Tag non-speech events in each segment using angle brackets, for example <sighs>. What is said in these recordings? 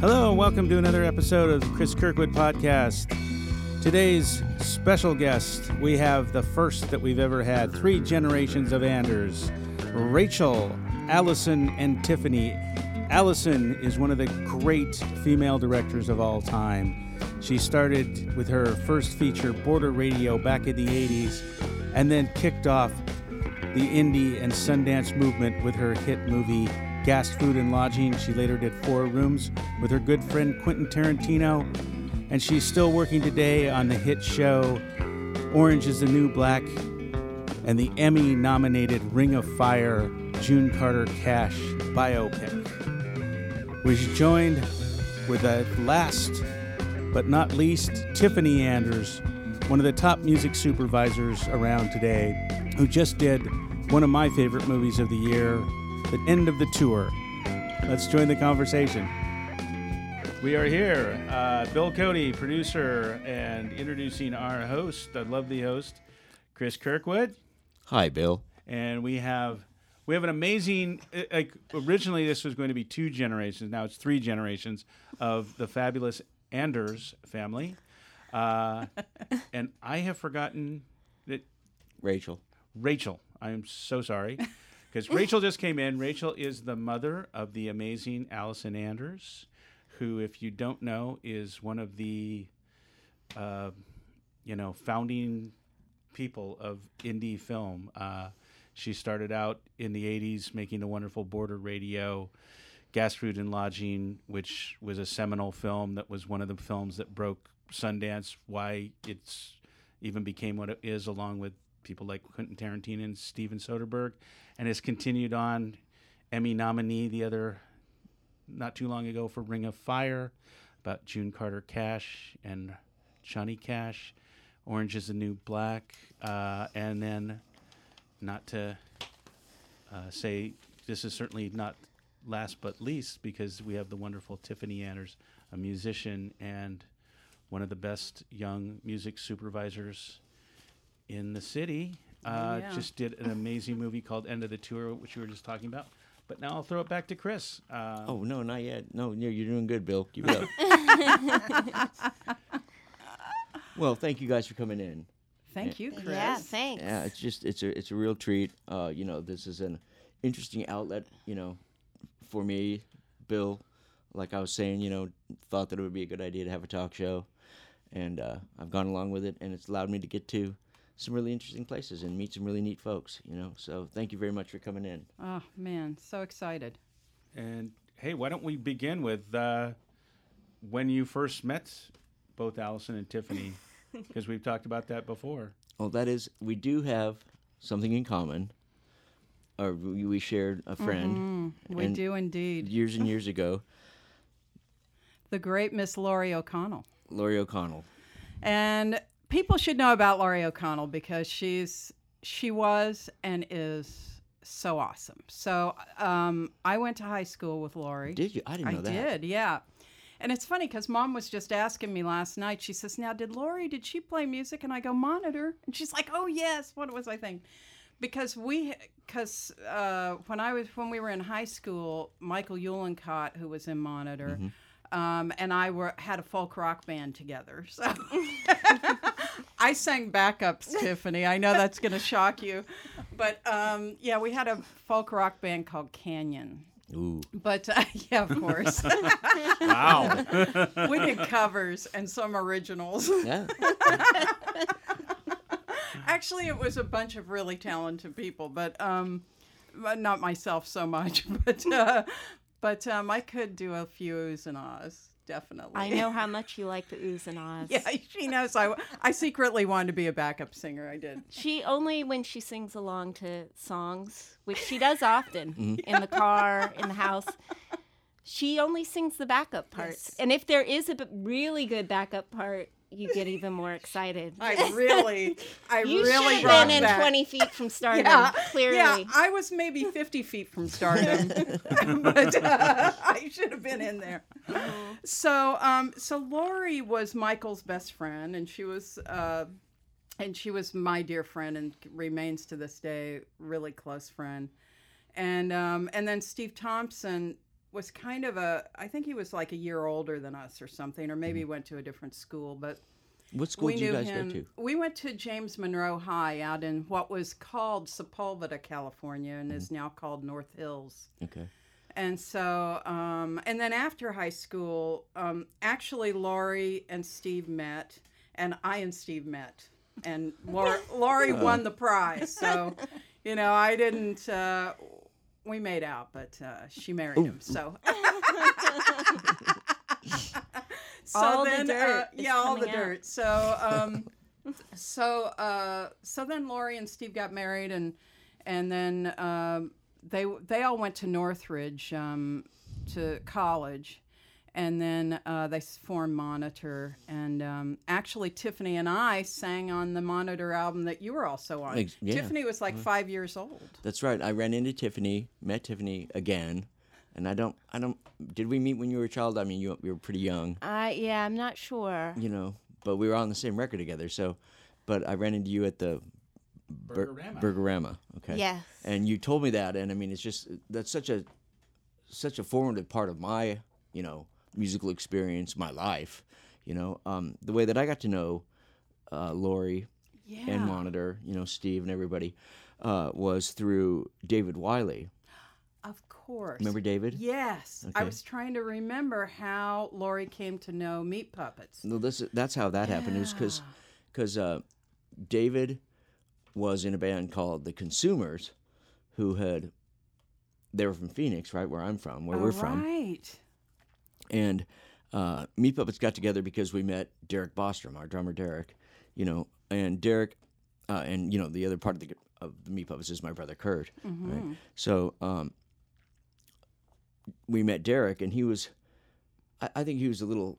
Hello, and welcome to another episode of Cris Kirkwood Podcast. Today's special guest, we have the first that we've ever had three generations of Anders Rachel, Allison, and Tiffany. Allison is one of the great female directors of all time. She started with her first feature, Border Radio, back in the 80s, and then kicked off the indie and Sundance movement with her hit movie Gas Food and Lodging. She later did Four Rooms with her good friend Quentin Tarantino, and she's still working today on the hit show Orange is the New Black and the Emmy nominated Ring of Fire June Carter Cash biopic. We're joined with the last but not least Tiffany Anders, one of the top music supervisors around today, who just did one of my favorite movies of the year, The End of the Tour. Let's join the conversation. We are here. Uh, Bill Cody, producer, and introducing our host, I love the lovely host, Cris Kirkwood. Hi, Bill. And we have we have an amazing uh, like originally this was going to be two generations now it's three generations of the fabulous anders family uh, <laughs> and i have forgotten that Rachel. rachel i am so sorry because rachel just came in rachel is the mother of the amazing allison anders who if you don't know is one of the uh, you know founding people of indie film. Uh, she started out in the 80s making the wonderful Border Radio, Gas, Food, and Lodging, which was a seminal film that was one of the films that broke Sundance, why it's even became what it is, along with people like Quentin Tarantino and Steven Soderbergh, and has continued on. Emmy nominee the other, not too long ago for Ring of Fire, about June Carter Cash and Johnny Cash. Orange is the New Black, uh, and then not to uh, say this is certainly not last but least because we have the wonderful Tiffany Anders, a musician and one of the best young music supervisors in the city. Uh, yeah. Just did an amazing movie <laughs> called End of the Tour, which we were just talking about. But now I'll throw it back to Cris. Uh, Oh no, not yet. No, no, you're doing good, Bill. Keep it up. <laughs> <laughs> well, thank you guys for coming in. Thank you, Cris. Yeah, thanks. Yeah, it's just it's a it's a real treat. Uh, you know, this is an interesting outlet. You know, for me, Bill. Like I was saying, you know, thought that it would be a good idea to have a talk show, and uh, I've gone along with it, and it's allowed me to get to some really interesting places and meet some really neat folks. You know, so thank you very much for coming in. Oh man, so excited. And hey, why don't we begin with uh, when you first met both Allison and Tiffany? <laughs> Because we've talked about that before. Well, that is, we do have something in common. Or we, we shared a friend mm-hmm. We do indeed. years and <laughs> years ago, The great Miss Laurie O'Connell. Laurie O'Connell. And people should know about Laurie O'Connell because she's she was and is so awesome. So um, I went to high school with Laurie. Did you? I didn't know I that. I did, yeah. And it's funny because mom was just asking me last night. She says, "Now, did Laurie? Did she play music?" And I go, "Monitor." And she's like, "Oh yes." What was I think? Because we, because uh, when I was when we were in high school, Michael Uhlenkott, who was in Monitor, um, and I were had a folk rock band together. So <laughs> I sang backups, Tiffany. I know that's going to shock you, but um, yeah, we had a folk rock band called Canyon. Ooh. But uh, <laughs> yeah, of course. Wow. <laughs> we did covers and some originals. Yeah. <laughs> Actually, it was a bunch of really talented people, but um, but not myself so much. But uh, but um, I could do a few oohs and ahs, definitely. I know how much you like the oohs and ahs. Yeah, <laughs> she knows. I I secretly wanted to be a backup singer. I did. She only when she sings along to songs, which she does often mm-hmm. in the car, in the house. She only sings the backup parts. Yes. And if there is a really good backup part, you get even more excited. <laughs> I really, I you really should have been in that. 20 feet from <laughs> stardom, Yeah, clearly. yeah. I was maybe <laughs> fifty feet from stardom, but uh, I should have been in there. So, um, so Laurie was Michael's best friend, and she was, uh, and she was my dear friend, and remains to this day really close friend. And um, and then Steve Thomsen was kind of a. I think he was like a year older than us or something, or maybe went to a different school. But What school we did you guys him. go to? We went to James Monroe High out in what was called Sepulveda, California, and Mm-hmm. is now called North Hills. Okay. And so, um, and then after high school, um, actually, Laurie and Steve met, and I and Steve met, and Lau- <laughs> Laurie won the prize. So, you know, I didn't. Uh, we made out, but uh, she married him. So. <laughs> so All the then, dirt uh, yeah, all the out. dirt. So, um, so, uh, so then Laurie and Steve got married, and and then um, they they all went to Northridge um, to college, and then uh, they s- formed Monitor. And um, actually, Tiffany and I sang on the Monitor album that you were also on. Ex- yeah. Tiffany was like five years old. That's right. I ran into Tiffany, met Tiffany again, and I don't, I don't. Did we meet when you were a child? I mean, you, you were pretty young, I yeah, I'm not sure. you know, but we were on the same record together. So, but I ran into you at the Bur- Burgerama. Burgerama. Okay. Yes. And you told me that, and I mean, it's just that's such a such a formative part of my, you know, musical experience, my life. You know, um, the way that I got to know uh, Laurie Yeah. and Monitor, you know, Steve and everybody, uh, was through David Wiley. Of course. Remember David? Yes. I was trying to remember how Laurie came to know Meat Puppets. No, this that's how that happened. It was because because uh, David was in a band called the Consumers, who had they were from Phoenix, right where I'm from, where we're from, Right. And uh, Meat Puppets got together because we met Derek Bostrom, our drummer Derek, you know, and Derek, uh, and you know the other part of the of the Meat Puppets is my brother Curt, right? So um, we met Derek, and he was, I, I think he was a little.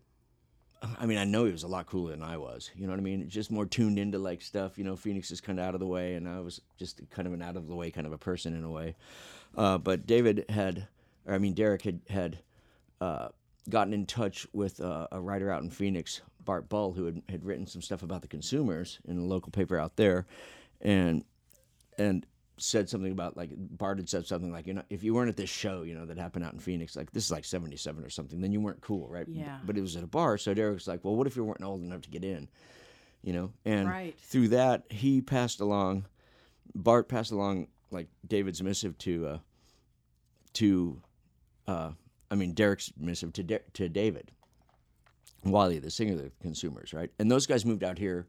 I mean, I know he was a lot cooler than I was. You know what I mean? Just more tuned into like stuff. You know, Phoenix is kind of out of the way, and I was just kind of an out of the way kind of a person in a way. Uh, but David had, or I mean, Derek had had uh, gotten in touch with uh, a writer out in Phoenix, Bart Bull, who had, had written some stuff about the consumers in a local paper out there, and and said something about like Bart had said something like you know if you weren't at this show you know that happened out in Phoenix like this is like seventy seven or something then you weren't cool right Yeah. but it was at a bar so Derek was like well what if you weren't old enough to get in you know and Right. through that he passed along Bart passed along like David's missive to uh to uh I mean Derek's missive to De- to David Wiley the singer of the consumers right and those guys moved out here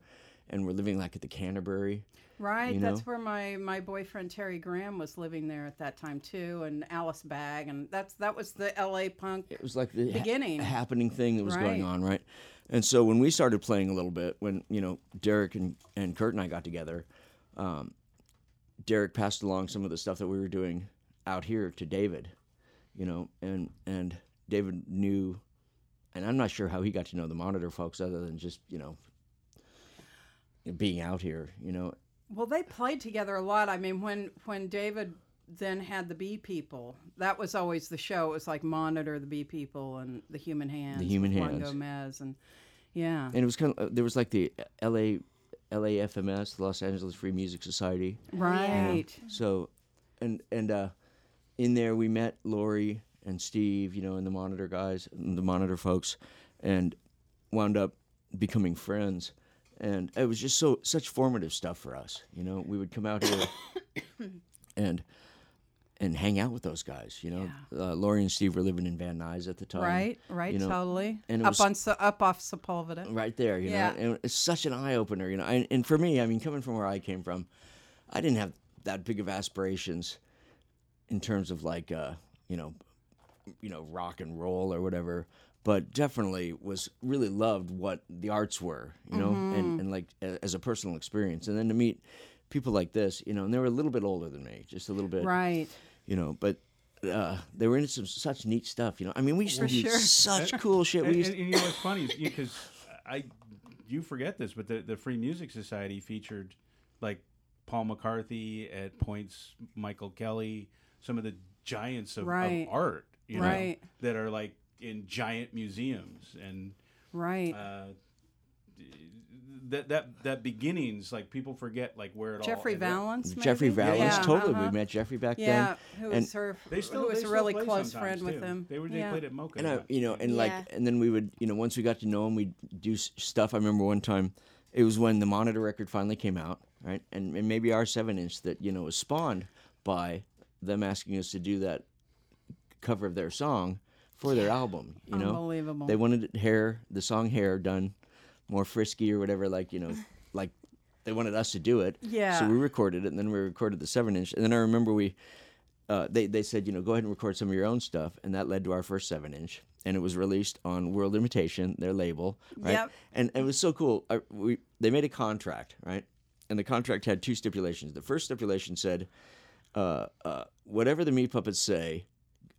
and were living like at the Canterbury Right. You That's where my, my boyfriend Terry Graham was living there at that time too, and Alice Bag, and that's that was the L.A. punk. it was like the ha- Beginning. happening thing that was going on, right? And so when we started playing a little bit, when you know Derek and, and Curt and I got together, um, Derek passed along some of the stuff that we were doing out here to David, you know, and and David knew, and I'm not sure how he got to know the Monitor folks other than just you know being out here, you know. Well, they played together a lot. I mean, when when David then had the Bee People, that was always the show. It was like Monitor, the Bee People, and the Human Hands. the Human with Juan Gomez, and yeah, And it was kind of there was like the L.A. LAFMS, the Los Angeles Free Music Society, right. So, and and uh, in there we met Laurie and Steve, you know, and the monitor guys, and the monitor folks, and wound up becoming friends. And it was just so such formative stuff for us. You know, we would come out here <coughs> and and hang out with those guys. You know, uh, Laurie and Steve were living in Van Nuys at the time. Right, right, you know, totally. and it up was- on up off Sepulveda. right there, you Yeah. know. And it's such an eye opener, you know. And, and for me, I mean, coming from where I came from, I didn't have that big of aspirations in terms of like, uh, you know, you know, rock and roll or whatever. But definitely was really loved what the arts were, you know, and, and like a, as a personal experience. And then to meet people like this, you know, and they were a little bit older than me, just a little bit, Right. you know, but uh, they were into some such neat stuff, you know. I mean, we used to do sure. such cool shit. And, We used and, and you know what's funny is because I, you forget this, but the the Free Music Society featured like Paul McCarthy at points, Michael Kelley, some of the giants of, Right. of art, you Right. know, that are like in giant museums and Right. uh, that that that beginnings like people forget like where it all Jeffrey ended up. Vallance. Jeffrey? Vallance, Yeah, totally. uh-huh. We met Jeffrey back Yeah, then. who and- was her? They still who they was a really close sometimes, friend with too. him. They were they yeah. played at MOCA. and I, you know, then. and like, Yeah. and then we would, you know, once we got to know him, we'd do stuff. I remember one time, it was when the Monitor record finally came out, right? And, and maybe our seven inch that you know was spawned by them asking us to do that cover of their song for their album. You know, Unbelievable. they wanted hair, the song hair done more frisky or whatever, like you know, <laughs> like they wanted us to do it. Yeah. So we recorded it, and then we recorded the seven inch, and then I remember we. Uh, they, they said, you know, go ahead and record some of your own stuff. And that led to our first seven inch. And it was released on World Imitation, their label. Right. Yep. And, and it was so cool. I, we, they made a contract, right? And the contract had two stipulations. The first stipulation said, uh, uh, whatever the meat puppets say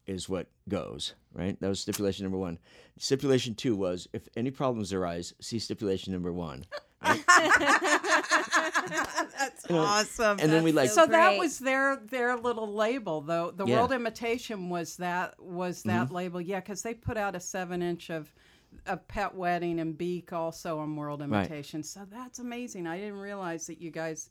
is what goes, right? That was stipulation number one. Stipulation two was if any problems arise, see stipulation number one. <laughs> That's awesome. and then we, like- so that was their their little label though. The Yeah. World Imitation was that was that label. Yeah, because they put out a seven inch of of Pet Wedding and Beak also on World Imitation. So that's amazing. I didn't realize that you guys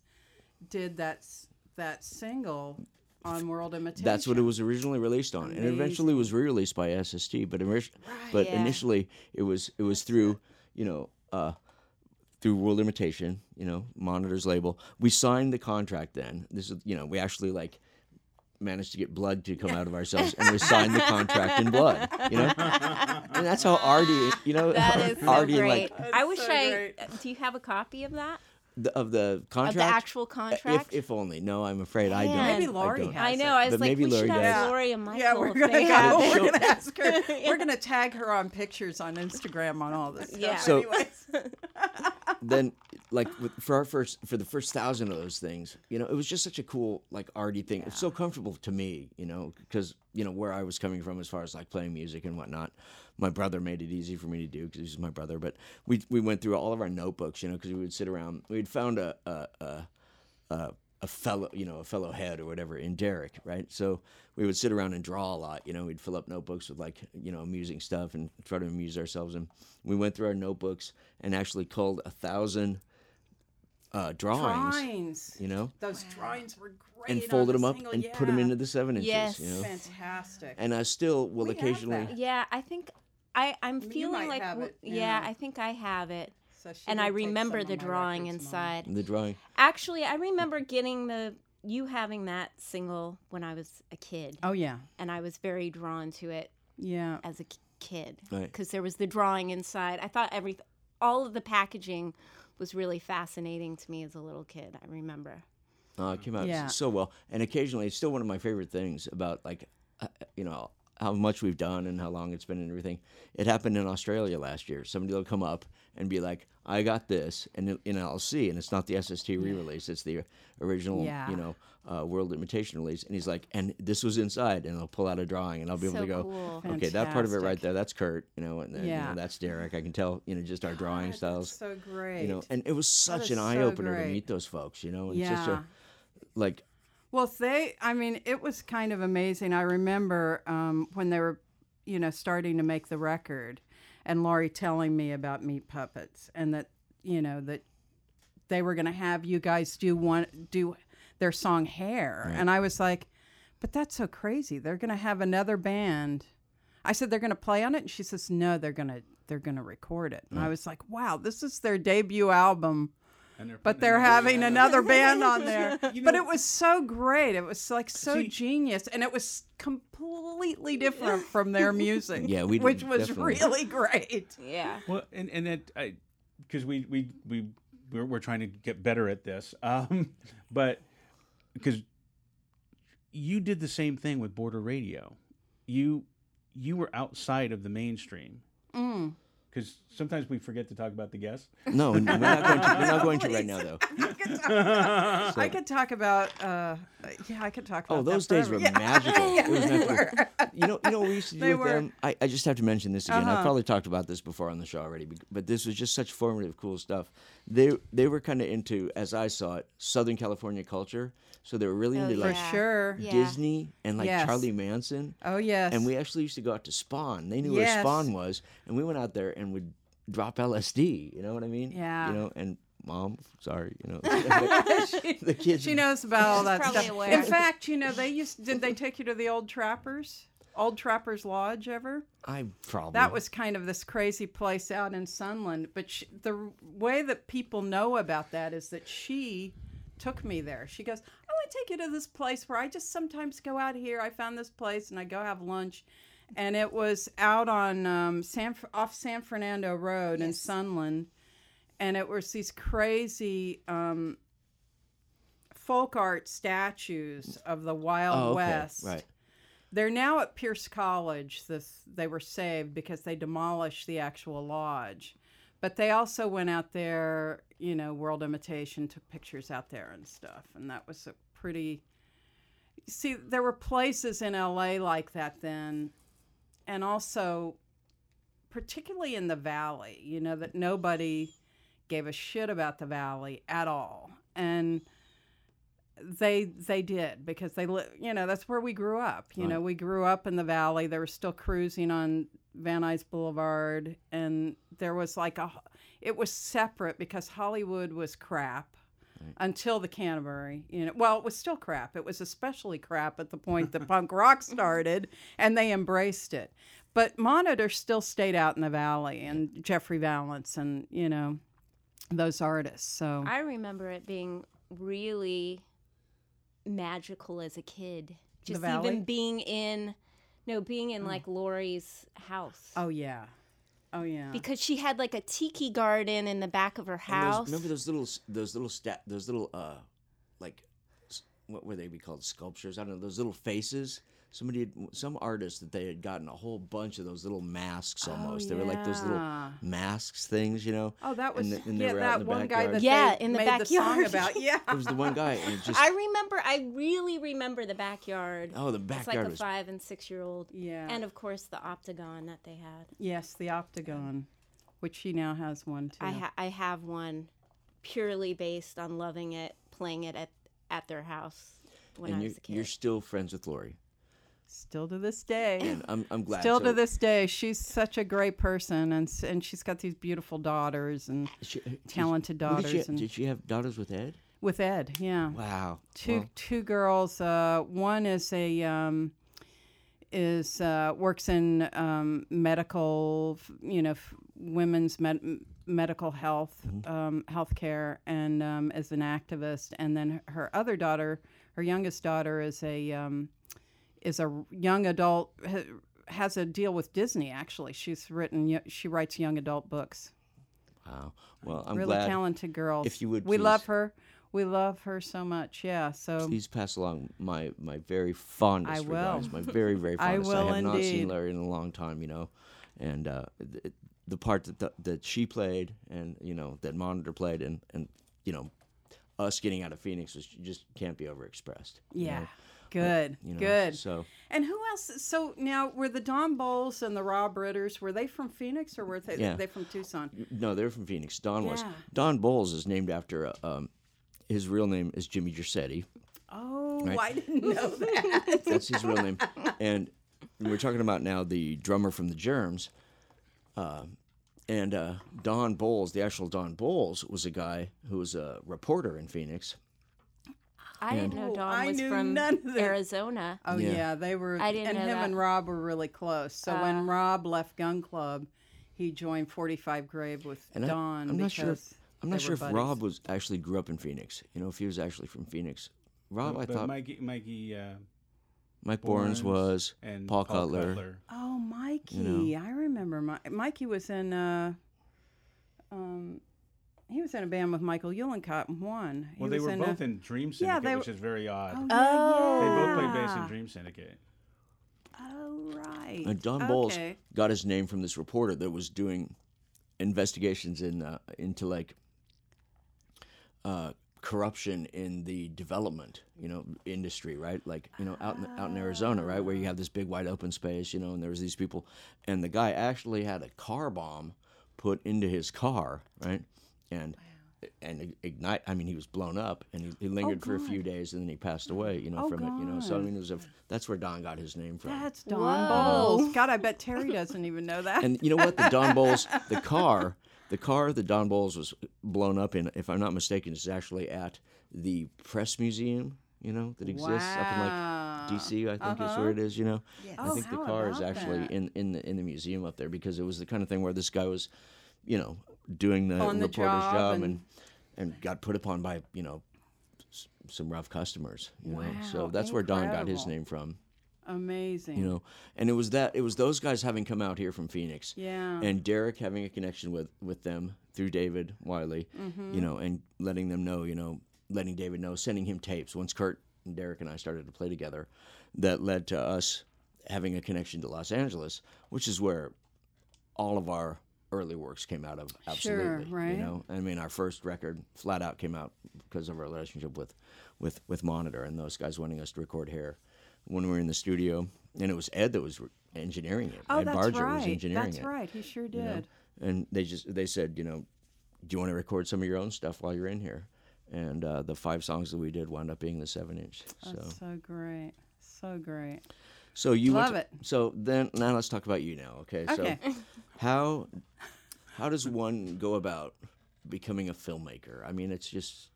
did that s- that single on World Imitation. That's what it was originally released on, and it eventually was re-released by SST. But orig- but Yeah. initially it was it was through you know uh, through World Imitation, you know, Monitor's label. We signed the contract then. This is you know we actually like managed to get blood to come out of ourselves, and we signed the contract in blood. You know, and that's how Artie, you know, That is so Artie great. like I wish so I. great. Do you have a copy of that? The, of the contract. Of the actual contract? if only. No, I'm afraid I don't. Man. Maybe I Laurie don't. has I it. know. I was But like, maybe we Laurie should have does. Laurie and Michael. Yeah, we're gonna they go. have it. We're gonna ask her. <laughs> We're gonna tag her on pictures on Instagram on all this. <laughs> Stuff. Yeah. So- <laughs> then like with, for our first for the first thousand of those things you know it was just such a cool like arty thing it's so comfortable to me you know because you know where i was coming from as far as like playing music and whatnot my brother made it easy for me to do because he's my brother but we we went through all of our notebooks you know because we would sit around we'd found a a, a a a fellow, you know, a fellow head or whatever in Derek, right? So we would sit around and draw a lot. You know, we'd fill up notebooks with like, you know, amusing stuff and try to amuse ourselves. And we went through our notebooks and actually culled a thousand uh, drawings, drawings. you know, Those drawings were great. and folded them up single, and put them into the seven inches. Yes. You know, Fantastic. and I still will We occasionally. Yeah, I think I I'm You feeling like w- yeah. yeah. I think I have it. So And I remember the drawing records, Mom. inside. The drawing. Actually, I remember getting the you having that single when I was a kid, Oh yeah, and I was very drawn to it yeah. as a kid Right. because there was the drawing inside. I thought every all of the packaging was really fascinating to me as a little kid. I remember. Uh, it came out Yeah. so well, and occasionally it's still one of my favorite things about like, uh, you know, how much we've done and how long it's been and everything. It happened in Australia last year. Somebody will come up and be like, "I got this," and it- and I'll see, and it's not the SST re-release; it's the original, Yeah. you know, uh, World Imitation release. And he's like, "And this was inside," and I'll pull out a drawing, and I'll be able to go." cool. Okay, that part of it right there, that's Curt, you know, and then, you know, that's Derek. I can tell, you know, just our drawing God, styles, that's so great. you know, and it was such an so eye opener to meet those folks, you know, and yeah. just a, like Well, they, I mean, it was kind of amazing. I remember um, when they were, you know, starting to make the record and Laurie telling me about Meat Puppets and that, you know, that they were going to have you guys do one, do their song Hair. And I was like, but that's so crazy. They're going to have another band. I said, they're going to play on it. And she says, no, they're going to, they're going to record it. And I was like, wow, this is their debut album they're but they're another- having another band on <laughs> there. You but it was so great. It was like so See- genius, and it was completely different from their music. Yeah, we which was definitely. really great. Yeah. Well, and and it, I, because we we we we're, we're trying to get better at this, um, <laughs> but because you did the same thing with Border Radio, you you were outside of the mainstream. Mm. Because sometimes we forget to talk about the guests. No, we're not going to. We're not going to right now, though. <laughs> I could talk, I could talk about. Uh, yeah, I could talk about. Oh, that those days forever. were Yeah. magical. Yeah, <laughs> It was magical. were. You know, you know what we used to <laughs> do They with were. them. I, I just have to mention this again. Uh-huh. I've probably talked about this before on the show already, but this was just such formative, cool stuff. They they were kind of into, as I saw it, Southern California culture. So they were really Oh, into For like Yeah. sure. Yeah. Disney and like Yes. Charlie Manson. Oh yes. And we actually used to go out to Spahn. They knew Yes. where Spahn was, and we went out there and would drop LSD. You know what I mean? Yeah. You know, and mom, sorry, you know, <laughs> the kids. She knows about all that stuff. aware. In fact, you know, they used did they take you to the old Trappers? Old Trappers Lodge ever? I probably That was kind of this crazy place out in Sunland. But she, the way that people know about that is that she took me there. She goes, To take you to this place where I just sometimes go out here. I found this place and I go have lunch. And it was out on um, San, off San Fernando Road in Sunland. And it was these crazy um, folk art statues of the Wild oh, okay. West. right. They're now at Pierce College. This they were saved because they demolished the actual lodge. But they also went out there, you know, World Imitation took pictures out there and stuff, and that was a pretty. See, there were places in LA like that then, and also, particularly in the Valley, you know, that nobody gave a shit about the Valley at all, and they they did because they you know that's where we grew up you know we grew up in the valley. They were still cruising on van nuys boulevard and there was like a it was separate because hollywood was crap until the canterbury you know well it was still crap. It was especially crap at the point that punk rock <laughs> started and they embraced it. But monitor still stayed out in the valley and jeffrey vallance and you know those artists. So I remember it being really magical as a kid. Just even being in, no, being in mm. like Laurie's house. oh yeah oh yeah Because she had like a tiki garden in the back of her house. those, remember those little, s- those little stat, those little, uh, like, what were they be called? Sculptures? I don't know. Those little faces. Somebody, had, some artist that they had gotten a whole bunch of those little masks oh, almost. They were like those little masks things, you know. Oh, that was and, th- and they yeah, were out that in the guy backyard. that Yeah, they in the made the song backyard. about. <laughs> Yeah, There was the one guy, and just I remember, I really remember the backyard. oh, the backyard. it's like backyard a was five and six year old. yeah, And of course, the Optigan that they had. yes, the Optigan, which she now has one too. I, ha- I have one purely based on loving it, playing it at, at their house when and I you're, was a kid. you're still friends with Laurie, Still to this day. and I'm I'm glad. Still so, to this day, she's such a great person, and and she's got these beautiful daughters and she- uh, talented who did she- daughters. and Did she have daughters with Ed? with Ed, yeah. Wow. two two girls. Uh, one is a um, is uh, works in um, medical, you know, f- women's med- medical health, um, healthcare, and um, is an activist. And then her other daughter, her youngest daughter, is a um, is a young adult. Has a deal with Disney. Actually, she's written. She writes young adult books. wow. Well, I'm really glad. talented girls. if you would we love her. We love her so much. Yeah. So Please pass along my my very fondest I will. regards. My very very <laughs> I fondest. I have not seen Larry in a long time, you know, and uh, the, the part that the, that she played, and you know that Monitor played, and and you know, us getting out of Phoenix was just can't be overexpressed. Yeah. know, Good. you know, Good. So And who else? So now, were the Don Bolles and the Rob Ritters, were they from Phoenix or were they, Yeah. they from Tucson? no, they're from Phoenix. Don was Don Bolles is named after uh, um, his real name is Jimmy Giuseppe. Oh, Right. I didn't know <laughs> that. That's his real name. And we're talking about now the drummer from the Germs. Uh, and uh, Don Bolles, the actual Don Bolles, was a guy who was a reporter in Phoenix. I didn't Oh, know Don I was knew from none of. Arizona. oh, Yeah. yeah. they were. I didn't and know him that. and Rob were really close. So when Rob left Gun Club, he joined 45 Grave with And Don. I'm not sure. If, I'm not sure if buddies. Rob was actually grew up in Phoenix. You know, if he was actually from Phoenix. Rob, I but thought Mikey, Mikey uh, Mike Borns Borns was. and Paul Cutler. Oh, Mikey. know. I remember. Mi- Mikey was in. Uh, um, he was in a band with Michael Uhlenkott and one. He Well, they was were in both a, in Dream Yeah, Syndicate, they which is very odd. Oh, Oh. They both played bass in Dream Syndicate. Oh right. And Don Bolles got his name from this reporter that was doing investigations in uh, into like uh, corruption in the development, you know, industry, right? Like you know, out in out in Arizona, right, where you have this big wide open space, you know, and there was these people, and the guy actually had a car bomb put into his car, right, and and ignite. I mean, he was blown up, and he, he lingered for a few days, and then he passed away. You know, Oh, from it. You know, so I mean, it was a, that's where Don got his name from. That's Don Whoa. Bolles. God, I bet Terry doesn't even know that. And you know what? The Don Bolles, <laughs> the car, the car that Don Bolles was blown up in, if I'm not mistaken, is actually at the Press Museum. You know that exists up in like D.C. I think is Uh-huh. where it is. You know, I Oh, think the car is actually that? in in the in the museum up there because it was the kind of thing where this guy was, you know, doing the reporter's job job, and- and, and got put upon by you know s- some rough customers. You know, so Wow, that's where Don got his name from. Amazing. You know, and it was that it was those guys having come out here from Phoenix Yeah. and Derek having a connection with with them through David Wiley, Mm-hmm. you know, and letting them know, you know, letting David know, sending him tapes. Once Curt and Derek and I started to play together, that led to us having a connection to Los Angeles, which is where all of our early works came out of. Absolutely, right. You know, I mean, our first record, Flat Out, came out because of our relationship with with with Monitor and those guys wanting us to record here when we were in the studio, and it was Ed that was re- engineering it. oh, Ed that's Barger right. was engineering That's it right. He sure you know? did. And they just they said, you know, do you want to record some of your own stuff while you're in here? And uh, the five songs that we did wound up being the seven inch. So That's so great. So great. So you Love went it. So then now let's talk about you now. Okay. Okay. So <laughs> how how does one go about becoming a filmmaker? I mean, it's just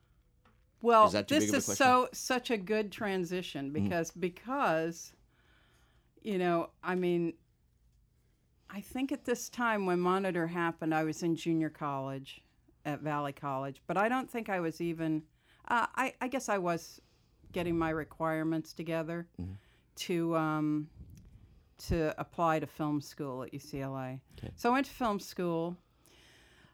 Well, Is this big of a is? Mm-hmm. so such a good transition because because you know, I mean I think at this time when Monitor happened, I was in junior college at Valley College, but I don't think I was even uh, I I guess I was getting my requirements together Mm-hmm. To um to apply to film school at UCLA. So I went to film school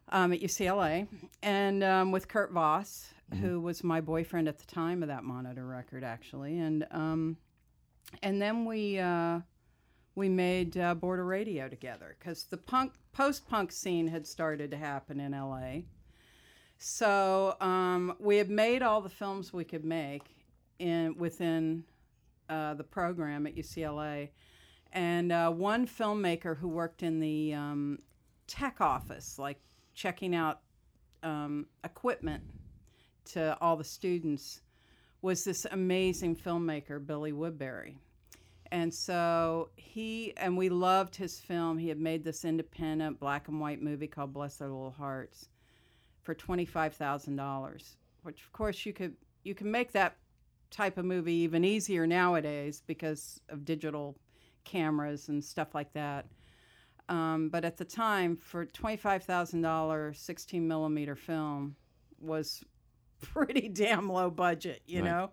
um, at UCLA, and um, with Kurt Voss, who was my boyfriend at the time of that Monitor record, actually, and um, and then we uh, we made uh, Border Radio together because the punk post punk scene had started to happen in LA. So um, we had made all the films we could make in within uh, the program at UCLA, and uh, one filmmaker who worked in the um, tech office, like checking out um, equipment to all the students, was this amazing filmmaker, Billy Woodbury. And so he, and we loved his film. He had made this independent black and white movie called Bless Their Little Hearts for $25,000, which of course you could, you can make that type of movie even easier nowadays because of digital cameras and stuff like that. Um, but at the time, for twenty-five thousand dollar sixteen millimeter film, was <laughs> pretty damn low budget, you Right. know.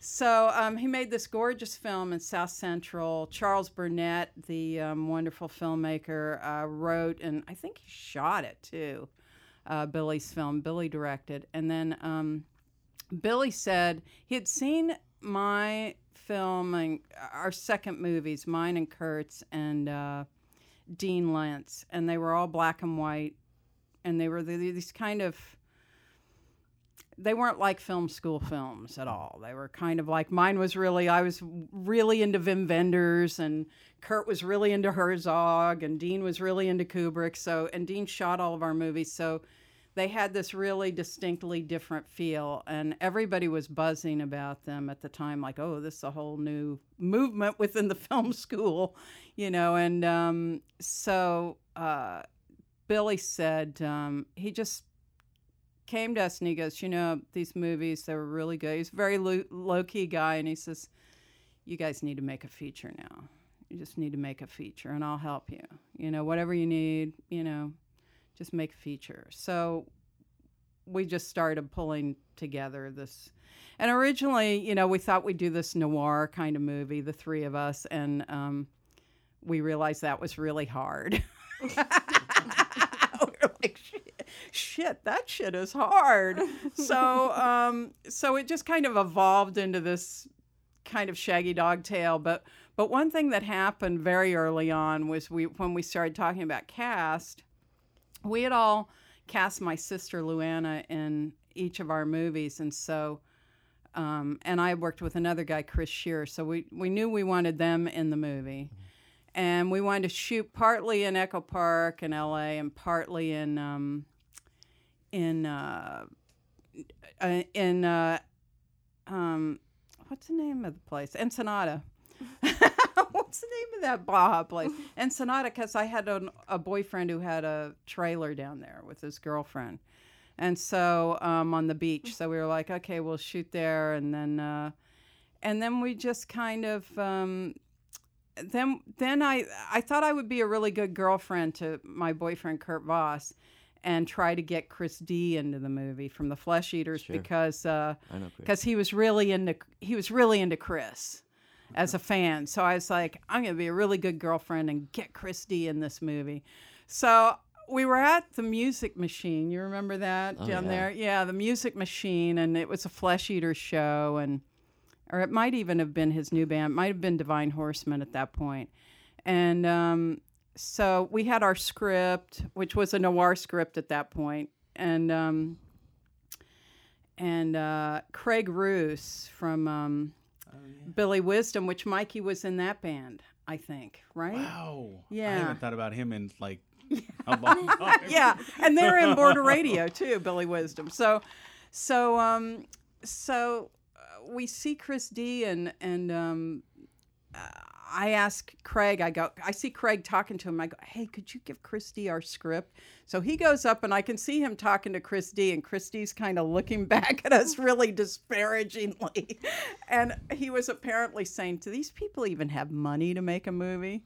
So um, he made this gorgeous film in South Central. Charles Burnett, the um, wonderful filmmaker, uh, wrote and I think he shot it too. Uh, Billy's film, Billy directed, and then um, Billy said he had seen my film and our second movies, mine and Kurt's, and uh, Dean Lentz, and they were all black and white, and they were these kind of. They weren't like film school films at all. They were kind of like mine was really. I was really into Wim Wenders, and Kurt was really into Herzog, and Dean was really into Kubrick. So, and Dean shot all of our movies. So, they had this really distinctly different feel and everybody was buzzing about them at the time like oh this is a whole new movement within the <laughs> film school you know and um, so uh, billy said um, he just came to us and he goes you know these movies they were really good. He's a very lo- low-key guy and he says you guys need to make a feature now. You just need to make a feature and i'll help you. You know whatever you need you know just make a feature. So we just started pulling together this. And originally, you know, we thought we'd do this noir kind of movie, the three of us, and um, we realized that was really hard. <laughs> we were like, shit, shit, that shit is hard. so, um, so it just kind of evolved into this kind of shaggy dog tale. But, but one thing that happened very early on was we when we started talking about cast we had all cast my sister Luanna in each of our movies, and so, um, and I worked with another guy, Chris Shear. So we we knew we wanted them in the movie, and we wanted to shoot partly in Echo Park in L.A. and partly in um, in uh, uh, in uh, um, what's the name of the place? Ensenada. <laughs> what's the name of that Baja place? <laughs> Ensenada, because I had a, a boyfriend who had a trailer down there with his girlfriend, and so um, on the beach. So we were like, okay, we'll shoot there, and then uh, and then we just kind of. Um, then, then I, I thought I would be a really good girlfriend to my boyfriend Kurt Voss, and try to get Chris D into the movie from the Flesh Eaters Sure. because uh, I know. Chris. because he was really into he was really into Chris as a fan. So I was like, I'm gonna be a really good girlfriend and get Chris D in this movie. So we were at the Music Machine. You remember that Oh, down yeah. there? Yeah, the Music Machine, and it was a Flesh Eater show, and or it might even have been his new band. It might have been Divine Horseman at that point. point, and um, so we had our script, which was a noir script at that point, and um, and uh, Craig Roos from um, Billy Wisdom, which Mikey was in that band, I think, right? Wow. Yeah. I Yeah. haven't thought about him in like <laughs> a long time. yeah, and they're in Border <laughs> Radio too, Billy Wisdom. So, so, um, so uh, we see Chris D and and um, uh, I ask Craig. I go. I see Craig talking to him. I go, "Hey, could you give Chris D our script?" So he goes up, and I can see him talking to Chris D, and Chris D's kind of looking <laughs> back at us really disparagingly, <laughs> and he was apparently saying, "Do these people even have money to make a movie?"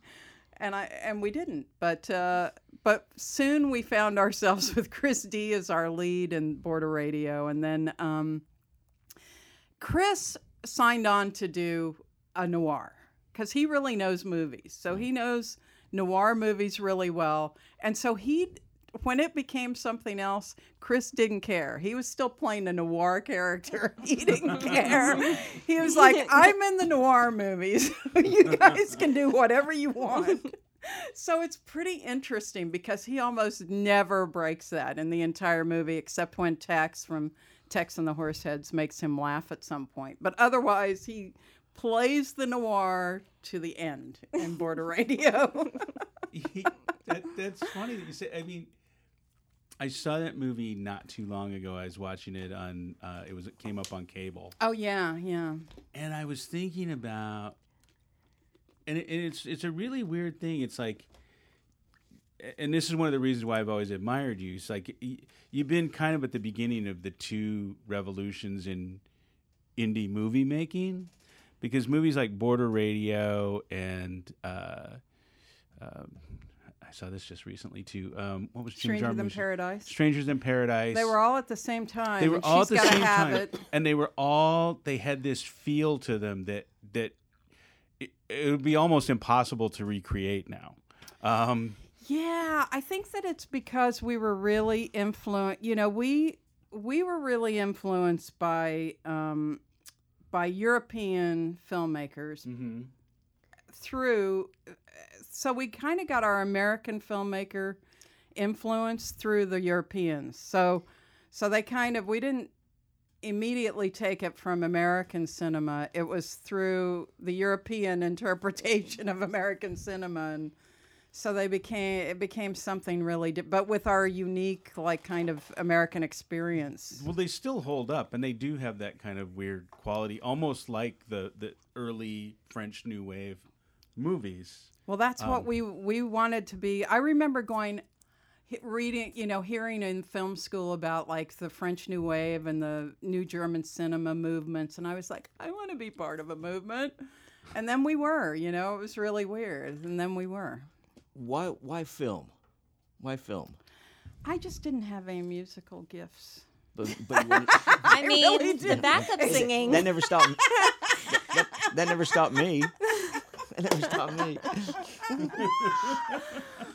and I and we didn't. But uh, but soon we found ourselves <laughs> with Chris D as our lead in Border Radio, and then um, Chris signed on to do a noir because he really knows movies, so mm. he knows noir movies really well, and so he. When it became something else, Chris didn't care. He was still playing a noir character. <laughs> He didn't <laughs> care. He was like, I'm in the noir movies. <laughs> you guys can do whatever you want. So it's pretty interesting because he almost never breaks that in the entire movie, except when Tex from Tex and the Horseheads makes him laugh at some point. But otherwise, he plays the noir to the end in Border <laughs> Radio. that, that's funny that you say. I mean, I saw that movie not too long ago. I was watching it on. Uh, it was it came up on cable, oh yeah, yeah. and I was thinking about, and, it, and it's it's a really weird thing. It's like, and this is one of the reasons why I've always admired you. It's like you've been kind of at the beginning of the two revolutions in indie movie making, because movies like Border Radio and. Uh, um, I saw this just recently too. Um, what was Jim Stranger Than Jarmusch? Paradise. Strangers in Paradise. They were all at the same time. They were all at the same time, It. and they were all. They had this feel to them that that it, it would be almost impossible to recreate now. Um, Yeah, I think that it's because we were really influenced. You know, we we were really influenced by um, by European filmmakers Mm-hmm. through. So we kind of got our American filmmaker influence through the Europeans. So so they kind of we didn't immediately take it from American cinema. It was through the European <laughs> interpretation of American cinema and so they became it became something really di- but with our unique like kind of American experience. Well, they still hold up, and they do have that kind of weird quality, almost like the the early French New Wave movies. Well, that's what Um, we we wanted to be. I remember going reading, you know, hearing in film school about like the French New Wave and the New German cinema movements, and I was like, I want to be part of a movement. And then we were, you know, it was really weird. And then we were. Why why film? Why film? I just didn't have any musical gifts. But, but <laughs> you wanted- I mean, really the backup singing. that never stopped. That, <laughs> that- that never stopped me. <laughs> That never stopped me. <laughs>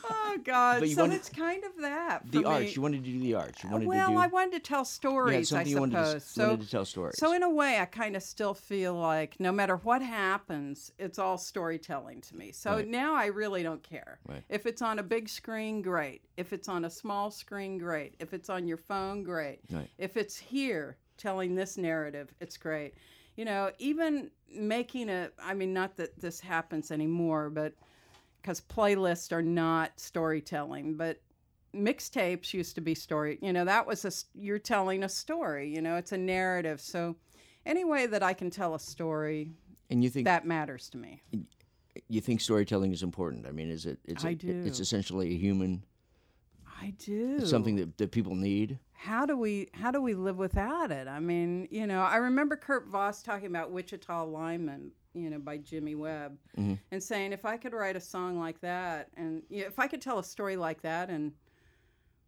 Oh God! But you so wanted- it's kind of that. The for arts. me. You wanted to do the arts. You wanted well, to do. I wanted to tell stories. I something you wanted to, suppose. so wanted to tell stories. So in a way, I kind of still feel like no matter what happens, it's all storytelling to me. So Right. now I really don't care. Right. If it's on a big screen, great. If it's on a small screen, great. If it's on your phone, great. Right. If it's here telling this narrative, it's great. You know, even making a I mean not that this happens anymore, but cuz playlists are not storytelling, but mixtapes used to be story. You know, that was a, you're telling a story. You know, it's a narrative. So any way that I can tell a story, And you think that matters to me. you think storytelling is important? I mean, is it? It's I a, It's essentially a human. I do. It's something that, that people need. How do we how do we live without it? I mean, you know, I remember Kurt Voss talking about Wichita Lineman, you know, by Jimmy Webb, mm-hmm. and saying if I could write a song like that, and you know, if I could tell a story like that in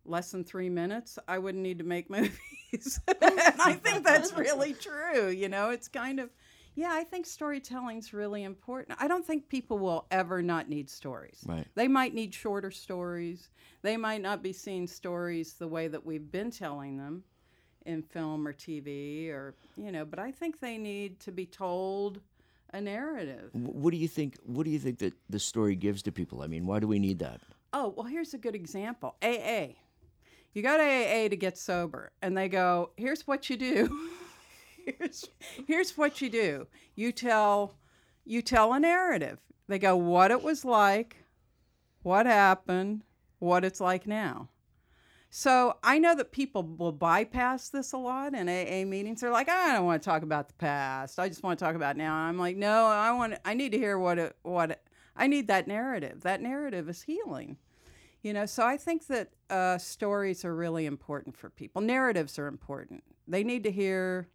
less than three minutes, I wouldn't need to make <laughs> movies. <laughs> and I think that's really true. You know, it's kind of. Yeah, I think storytelling's really important. I don't think people will ever not need stories. Right. They might need shorter stories. They might not be seeing stories the way that we've been telling them in film or TV or, you know, but I think they need to be told a narrative. What do you think? What do you think that the story gives to people? I mean, why do we need that? Oh, well, here's a good example AA. You go to AA to get sober, and they go, here's what you do. <laughs> here's, here's what you do. You tell, you tell a narrative. They go, what it was like, what happened, what it's like now. So I know that people will bypass this a lot in AA meetings. They're like, I don't want to talk about the past. I just want to talk about now. I'm like, no, I want. I need to hear what it, what it, I need that narrative. That narrative is healing. You know, so I think that uh, stories are really important for people. Narratives are important. They need to hear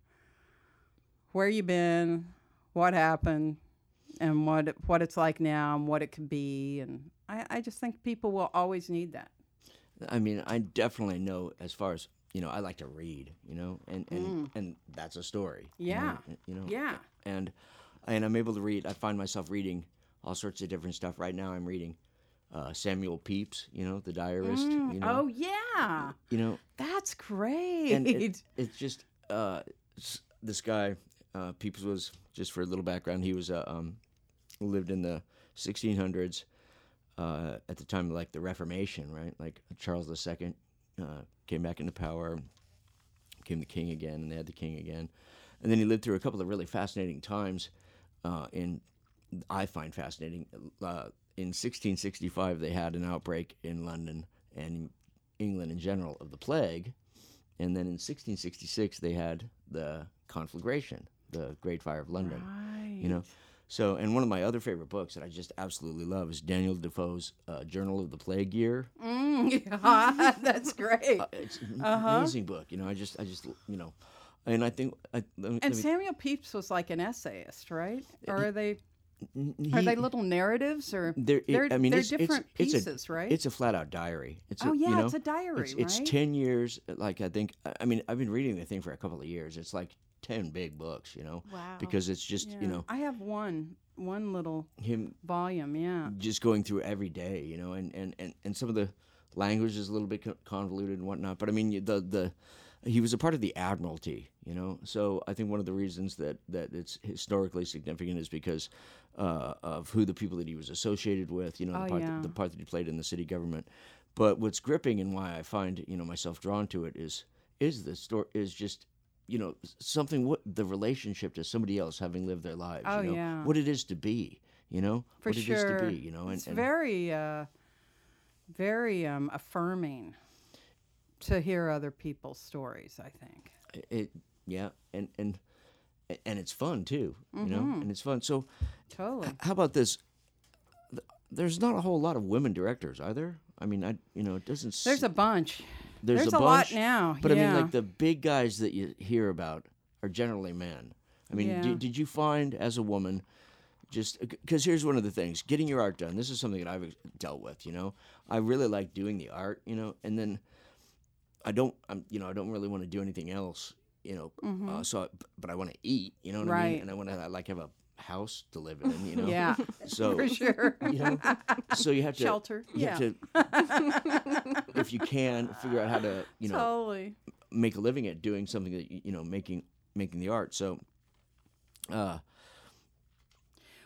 where you've been, what happened, and what what it's like now, and what it could be. And I, I just think people will always need that. I mean, I definitely know as far as you know, I like to read, you know, and and and that's a story. you know, Mm. Yeah. You know. Yeah. And and I'm able to read. I find myself reading all sorts of different stuff. Right now, I'm reading uh, Samuel Pepys, you know, the diarist. You know. Oh yeah, You know, that's great. and it, it's just uh, this guy uh, Pepys was just for a little background. He was uh, um, lived in the 1600s uh, at the time of like the Reformation, right? Like Charles II uh, came back into power, became the king again, and they had the king again, and then he lived through a couple of really fascinating times. Uh, in I find fascinating. Uh, in 1665, they had an outbreak in London and England in general of the plague, and then in 1666 they had the conflagration, the Great Fire of London. You know, so and one of my other favorite books that I just absolutely love is Daniel Defoe's uh, Journal of the Plague Year. Mm, <laughs> yeah, <laughs> that's great. Uh, it's an Uh-huh. amazing book. You know, I just, I just, you know, and I think, I, me, And Samuel Pepys was like an essayist, right? Or are they n- are they little narratives or They're, they're, I mean, they're it's, it's- different it's, pieces, a, right? It's a flat out diary. It's Oh, a, yeah, you know, it's a diary, It's, it's ten years. Like I think, I mean, I've been reading the thing for a couple of years. It's like ten big books, you know, Wow. because it's just Yeah. you know I have one one little him volume, yeah. just going through every day, you know, and and and, and some of the language is a little bit convoluted and whatnot. But I mean, the the he was a part of the Admiralty, you know. So I think one of the reasons that that it's historically significant is because uh, of who the people that he was associated with, you know, the, Oh, part yeah. that, the part that he played in the city government. But what's gripping and why I find you know myself drawn to it is is the story is just you know something what the relationship to somebody else having lived their lives Oh, you know yeah. what it is to be you know For what sure. it is to be you know and, it's and very uh very um affirming to hear other people's stories, I think. it yeah and and and it's fun too you know Mm-hmm. and it's fun so Totally. how about this there's not a whole lot of women directors are there i mean i you know it doesn't There's a bunch. There's, there's a, a lot now, but i mean like the big guys that you hear about are generally men. I mean Yeah. did, did you find as a woman just because here's one of the things getting your art done this is something that i've dealt with you know? I really like doing the art you know and then i don't i'm you know i don't really want to do anything else you know uh, so but i want to eat you know what i mean? Mm-hmm. And i want to like have a house to live in you know Yeah, so for sure. you know so you have to Shelter. you Yeah. have to if you can figure out how to you know totally. make a living at doing something that you know making making the art so uh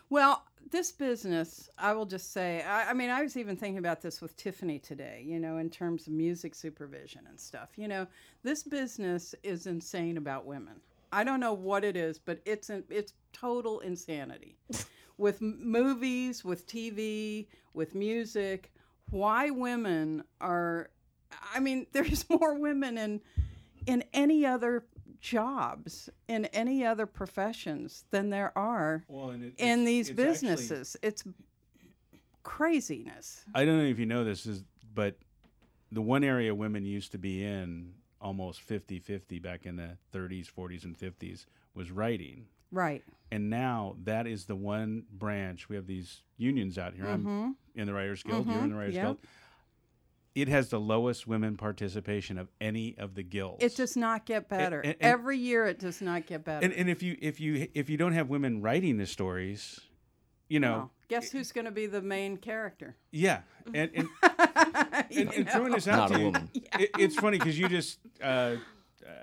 Well, this business, I will just say, I, I mean, I was even thinking about this with Tiffany today, you know, in terms of music supervision and stuff. You know, this business is insane about women. I don't know what it is, but it's it's total insanity. with m- movies, with TV, with music, why women are I mean, <laughs> there's more women in in any other jobs in any other professions than there are Well, it, in these it's actually- businesses. it's craziness. I don't know if you know this is, but the one area women used to be in almost 50-50 back in the 30s, 40s, and 50s was writing. Right. And now that is the one branch. We have these unions out here. I'm in the Writers Guild. You're in the Writers Mm-hmm. Guild. It has the lowest women participation of any of the guilds. It does not get better. and- and- Every year it does not get better. and, and if you if you if you don't have women writing the stories, you know, Well, guess who's going to be the main character? yeah, and and, <laughs> and, and throwing this out Not to a you, woman. it, it's funny because you just uh,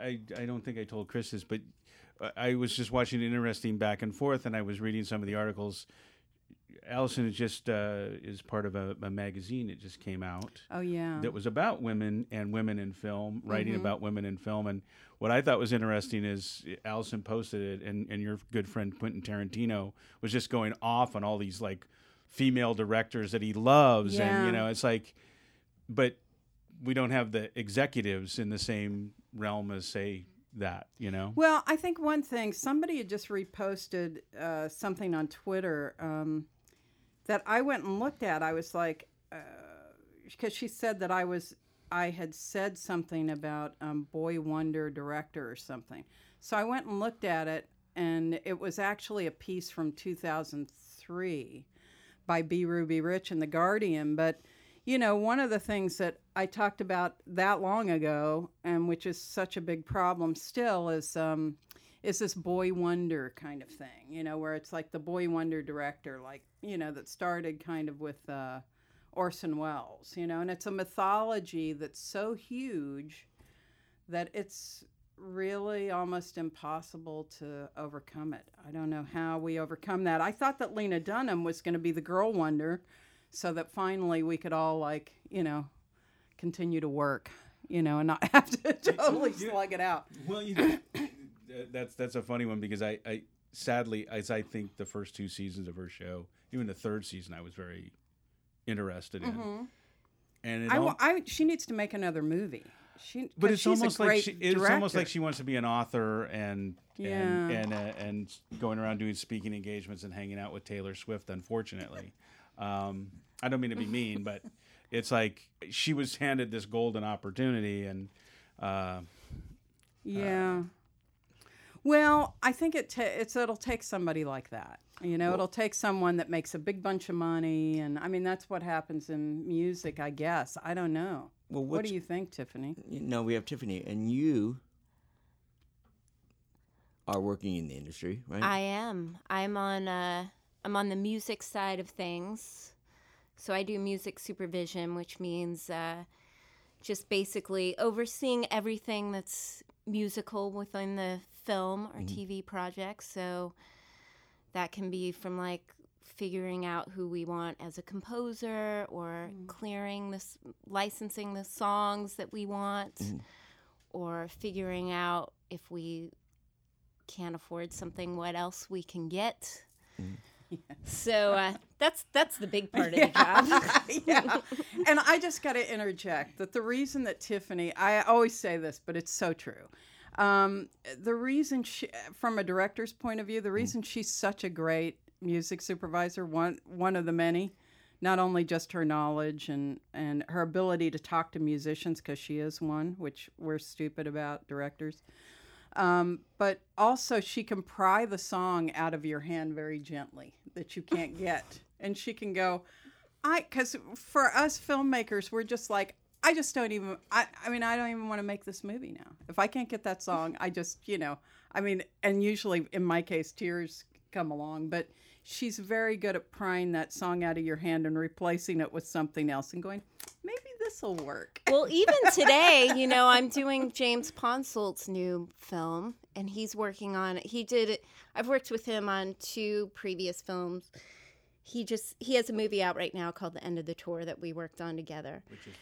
I I don't think I told Chris this, but I was just watching an interesting back and forth, and I was reading some of the articles. Allison is just uh, is part of a, a magazine that just came out Oh yeah. that was about women and women in film, writing Mm-hmm. about women in film. And what I thought was interesting is Allison posted it, and, and your good friend Quentin Tarantino was just going off on all these like female directors that he loves, and you know, it's like, but we don't have the executives in the same realm as say that, you know. Well, I think one thing somebody had just reposted uh, something on Twitter um, that I went and looked at. I was like, because she said that I was, I had said something about um, boy wonder director or something. So I went and looked at it, and it was actually a piece from 2003 by B. Ruby Rich in the Guardian. But you know, one of the things that I talked about that long ago, and which is such a big problem still, is um, is this boy wonder kind of thing. You know, where it's like the boy wonder director, like you know, that started kind of with uh, Orson Welles. You know, and it's a mythology that's so huge that it's really almost impossible to overcome it. I don't know how we overcome that. I thought that Lena Dunham was going to be the girl wonder so that finally we could all like, you know, continue to work, you know, and not <laughs> have to totally slug it out. Well, you know, <coughs> that's that's a funny one because I, I sadly, as I think the first two seasons of her show, even the third season, I was very interested in. And it I, al- wa- I, she needs to make another movie. She, but it's almost like she, it's director. almost like she wants to be an author and Yeah. and and, uh, and going around doing speaking engagements and hanging out with Taylor Swift. Unfortunately, um, I don't mean to be mean, but it's like she was handed this golden opportunity, and uh, Yeah. well, I think it ta- it's it'll take somebody like that. You know, it'll take someone that makes a big bunch of money, and I mean that's what happens in music, I guess. I don't know. Well, what do you think, Tiffany? No, we have Tiffany, and you are working in the industry, right? I am. I'm on. Uh, I'm on the music side of things. So I do music supervision, which means uh, just basically overseeing everything that's musical within the film or mm-hmm. TV project. So that can be from like figuring out who we want as a composer or mm-hmm. clearing this licensing the songs that we want mm-hmm. or figuring out if we can't afford something what else we can get so uh, that's that's the big part of the job <laughs> yeah. And I just got to interject that the reason that Tiffany, I always say this, but it's so true. Um, the reason, she, from a director's point of view, the reason she's such a great music supervisor, one one of the many, not only just her knowledge and and her ability to talk to musicians because she is one, which we're stupid about directors. Um, but also she can pry the song out of your hand very gently that you can't <laughs> get, and she can go, I because for us filmmakers, we're just like I just don't even. I I mean I don't even want to make this movie now. If I can't get that <laughs> song, I just you know I mean, and usually in my case tears come along, but she's very good at prying that song out of your hand and replacing it with something else and going maybe this will work. well even <laughs> today you know i'm doing james Ponsoldt's new film and he's working on it he did i've worked with him on two previous films he just he has a movie out right now called the end of the tour that we worked on together which is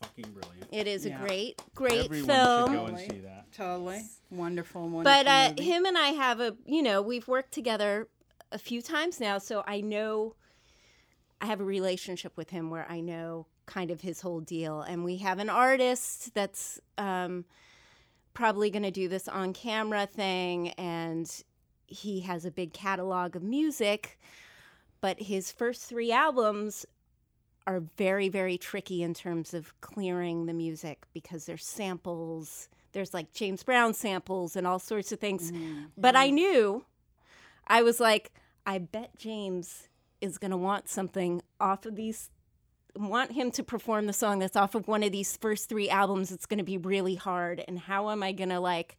fucking brilliant. it is Yeah. a great great Everyone film should go and see that. Totally wonderful, wonderful. but uh, movie. him and I have a you know we've worked together a few times now, so I know I have a relationship with him where I know kind of his whole deal. And we have an artist that's um, probably going to do this on camera thing. And he has a big catalog of music. But his first three albums are very, very tricky in terms of clearing the music because there's samples. There's like James Brown samples and all sorts of things. But I knew, I was like, I bet James is going to want something off of these want him to perform the song that's off of one of these first three albums it's going to be really hard. And how am i going to like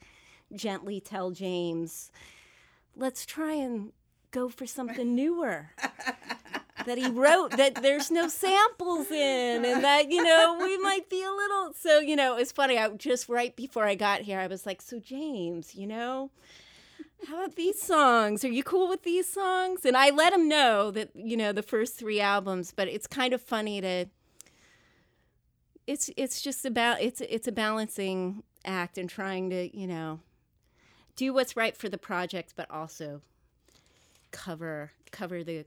gently tell james let's try and go for something <laughs> newer that he wrote that there's no samples in and that you know we might be a little so you know it's funny i just right before i got here i was like so james you know how about these songs? Are you cool with these songs? And I let him know that, you know, the first three albums, but it's kind of funny to it's it's just about it's it's a balancing act and trying to, you know, do what's right for the project but also cover cover the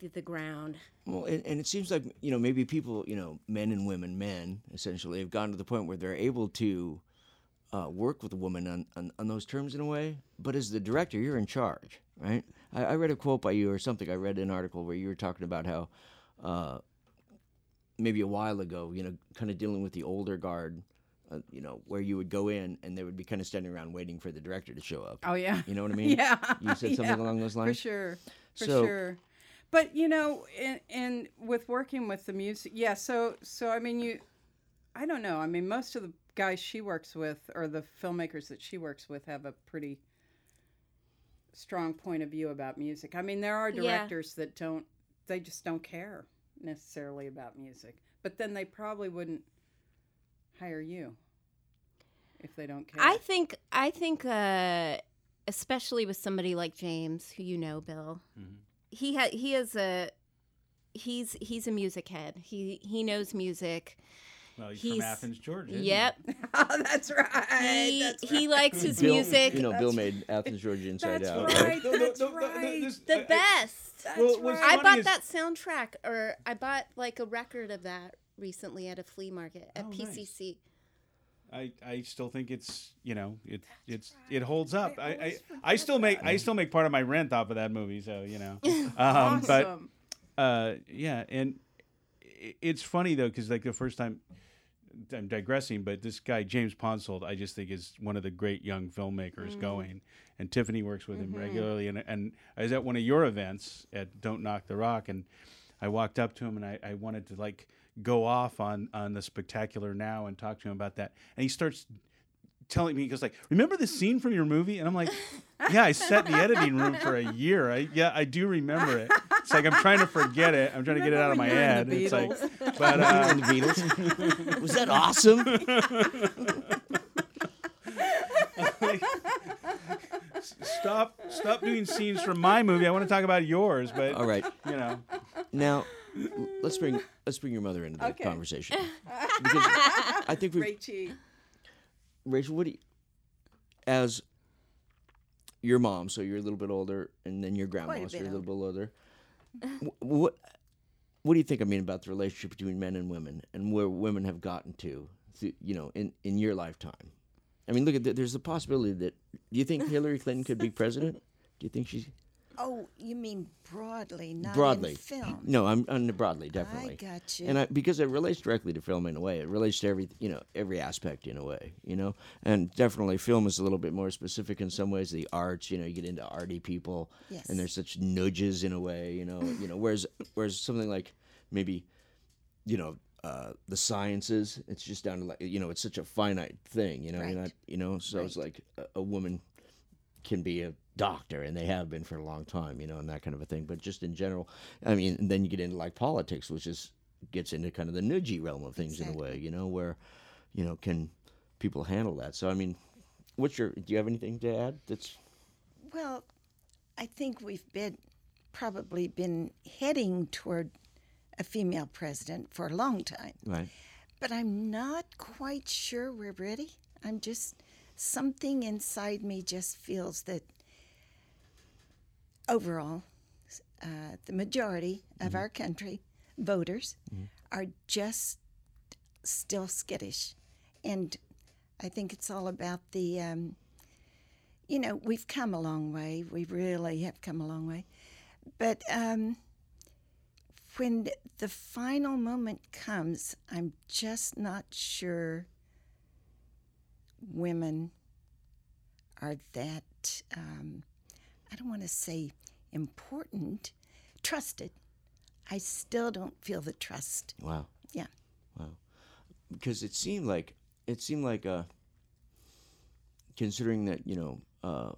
the, the ground. Well, and, and it seems like you know maybe people, you know, men and women, men essentially, have gotten to the point where they're able to uh, work with a woman on, on, on those terms in a way. But as the director, you're in charge, right? I, I read a quote by you or something. I read an article where you were talking about how uh, maybe a while ago, you know, kind of dealing with the older guard. Uh, you know, where you would go in and they would be kind of standing around waiting for the director to show up. Oh yeah. You know what I <laughs> mean? Yeah. You said something yeah, along those lines. For sure. For So- sure. But you know, and, in with working with the music, yeah. So so I mean, you, I don't know. I mean, most of the guys she works with or the filmmakers that she works with have a pretty strong point of view about music. I mean, there are Yeah. directors that don't. They just don't care necessarily about music. But then they probably wouldn't hire you if they don't care. I think I think uh especially with somebody like James who you know, Bill. He ha- he is a he's he's a music head. He he knows music. Well, he's, He's- from Athens, Georgia. Yep. oh, <laughs> that's right. He that's he likes his Bill, music. You know, Bill made Athens, Georgia inside That's out. right. No, no, That's no, no, no, right. this- the I- I- best. That's Well, right. I bought is- that soundtrack, or I bought like a record of that recently at a flea market at Oh, nice. PCC. I, I still think it's you know it it's it holds up. I, I, I still make I still make part of my rent off of that movie. So you know, <laughs> um, but uh, yeah, and it's funny though because like the first time I'm digressing, but this guy James Ponsoldt, I just think is one of the great young filmmakers mm. going, and Tiffany works with him mm-hmm. regularly. And and I was at one of your events at Don't Knock the Rock, and I walked up to him and I, I wanted to like go off on on the spectacular now and talk to him about that, and he starts telling me he goes like remember the scene from your movie and i'm like yeah i sat in the editing room for a year i yeah i do remember it it's like i'm trying to forget it i'm trying to get it out of my head it's like but You uh, know, the Beatles. <laughs> Was that awesome? stop stop doing scenes from my movie i want to talk about yours but All right. you know Now, let's bring let's bring your mother into the Okay. conversation because I think we, Rachie. Rachel, what do you, as your mom, so you're a little bit older, and then your grandma, a so you're a little bit older. Wh- what what do you think? I mean about the relationship between men and women, and where women have gotten to, th- you know, in in your lifetime. I mean, look at th- there's a possibility that. Do you think Hillary Clinton could be president? Do you think she's Oh, you mean broadly, not broadly? in film. No, I'm, I'm broadly, definitely. I got you. And I, because it relates directly to film in a way, it relates to every you know every aspect in a way, you know. And definitely, film is a little bit more specific in some ways. The arts, you know, you get into arty people, Yes. and there's such nudges in a way, you know. <laughs> you know, whereas whereas something like maybe, you know. Uh, the sciences, it's just down to like you know, it's such a finite thing, you know. Right. not, you know, so it's like a, a woman can be a doctor and they have been for a long time you know and that kind of a thing. But just in general i mean and then you get into like politics which is gets into kind of the nudgy realm of things in a way you know where you know can people handle that? So i mean what's your do you have anything to add that's Well, I think we've been probably been heading toward a female president for a long time, right. But I'm not quite sure we're ready. I'm just something inside me just feels that overall, uh, the majority of our country voters are just still skittish, and I think it's all about the. Um, you know, we've come a long way. We really have come a long way, but um, when the final moment comes, I'm just not sure women are that, um, I don't want to say important, trusted. I still don't feel the trust. Wow. Yeah. Wow. Because it seemed like it seemed like uh considering that, you know, uh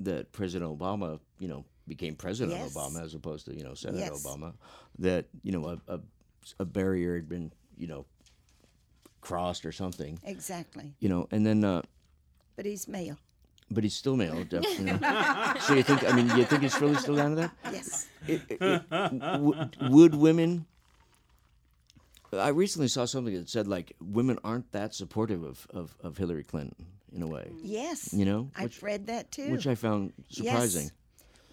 that President Obama, you know, became President Yes. Obama as opposed to, you know, Senator Yes. Obama, that, you know, a, a a barrier had been, you know, crossed or something. Exactly. You know, and then uh But he's male. But he's still male, def- you know. so you think I mean, you think it's really still down to that? Yes. it, it, it- w- would women i recently saw something that said like women aren't that supportive of, of, of hillary clinton in a way Yes. you know I've read that too. which i found surprising Yes.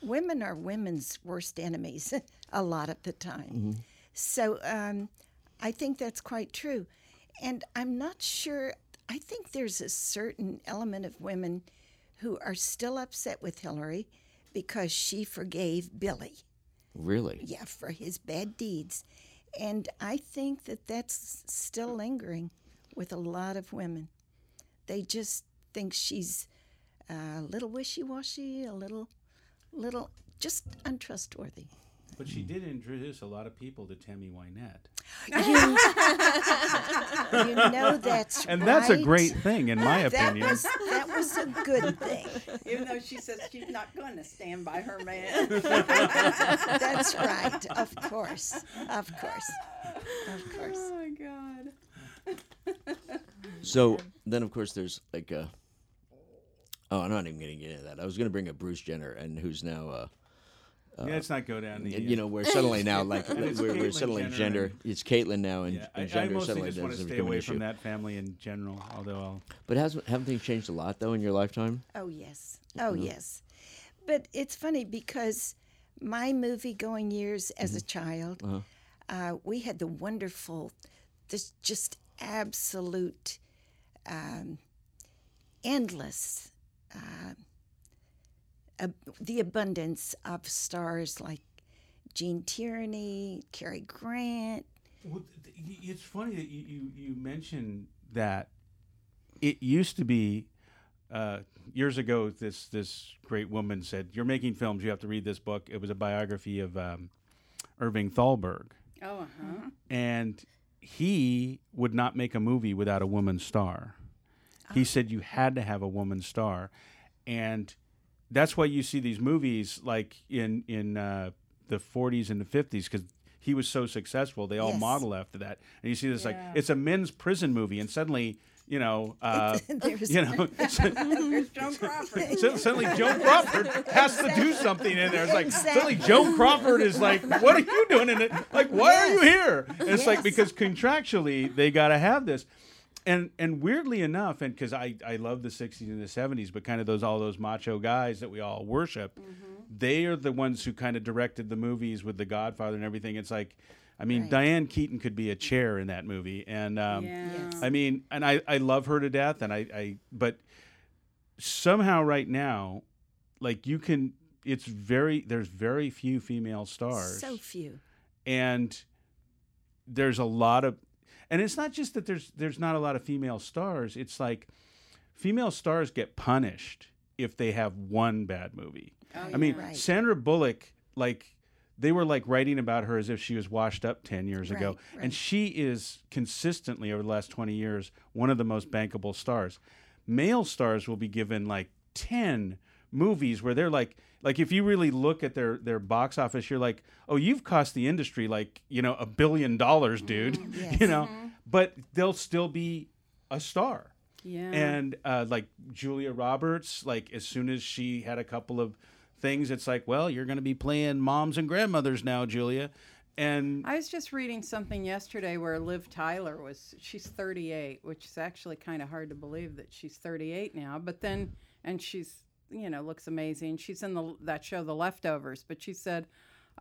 women are women's worst enemies <laughs> a lot of the time. Mm-hmm. So um, I think that's quite true. And I'm not sure, I think there's a certain element of women who are still upset with Hillary because she forgave Billy, really yeah, for his bad deeds. And I think that that's still lingering with a lot of women. They just think she's a little wishy-washy, a little, little, just untrustworthy. But she did introduce a lot of people to Tammy Wynette. You <laughs> know that's And that's a great thing, in my That opinion. was that was a good thing. Even though she says she's not going to stand by her man. <laughs> That's right. Of course, of course, of course. oh my God. so then of course there's like uh oh i'm not even gonna get into that i was gonna bring up bruce jenner and who's now uh yeah, let's not go down the. you know we're suddenly now like <laughs> we're, we're suddenly Jenner gender. And- it's caitlyn now and, Yeah, I, and I gender mostly suddenly just want to doesn't stay become an away issue. from that family in general. Although I'll, but has haven't things changed a lot though in your lifetime? Oh yes, oh yes. But it's funny because my movie going years as a child, uh, we had the wonderful, this just absolute, um, endless, uh, ab- the abundance of stars like Gene Tierney, Cary Grant. Well, th- th- it's funny that you, you, you mentioned that it used to be uh, years ago. This this great woman said, "You're making films. You have to read this book." It was a biography of um, Irving Thalberg, Oh, uh-huh. and he would not make a movie without a woman star. He said you had to have a woman star, and that's why you see these movies like in in uh, the 40s and the 50s because he was so successful. They all Yes. model after that, and you see this like it's a men's prison movie, and suddenly you know. Uh, <laughs> <laughs> you know, <laughs> Joan Crawford. suddenly Joan Crawford has to do something in there. It's like suddenly Joan Crawford is like, "What are you doing in it? Like, why are you here?" And it's like because contractually they got to have this, and and weirdly enough, and because I I love the '60s and the '70s, but kind of those all those macho guys that we all worship, they are the ones who kind of directed the movies with The Godfather and everything. It's like. I mean, Right. Diane Keaton could be a chair in that movie, and um, Yeah. Yes. I mean, and I, I love her to death, and I, I but somehow right now, like you can, it's very there's very few female stars, so few. and there's a lot of, and it's not just that there's there's not a lot of female stars. It's like female stars get punished if they have one bad movie. Oh, I mean, Right. Sandra Bullock, like they were like writing about her as if she was washed up 10 years ago. Right, right. And she is consistently over the last 20 years one of the most bankable stars. Male stars will be given like 10 movies where they're like like if you really look at their their box office you're like, "Oh, you've cost the industry like, you know, a billion dollars, dude." <laughs> Yes. you know, but they'll still be a star Yeah. and uh, like Julia Roberts, like as soon as she had a couple of things, it's like, well, you're going to be playing moms and grandmothers now, Julia, and I was just reading something yesterday where Liv Tyler was she's 38, which is actually kind of hard to believe that she's 38 now, but then and she's you know, looks amazing. She's in the that show, The Leftovers, but she said,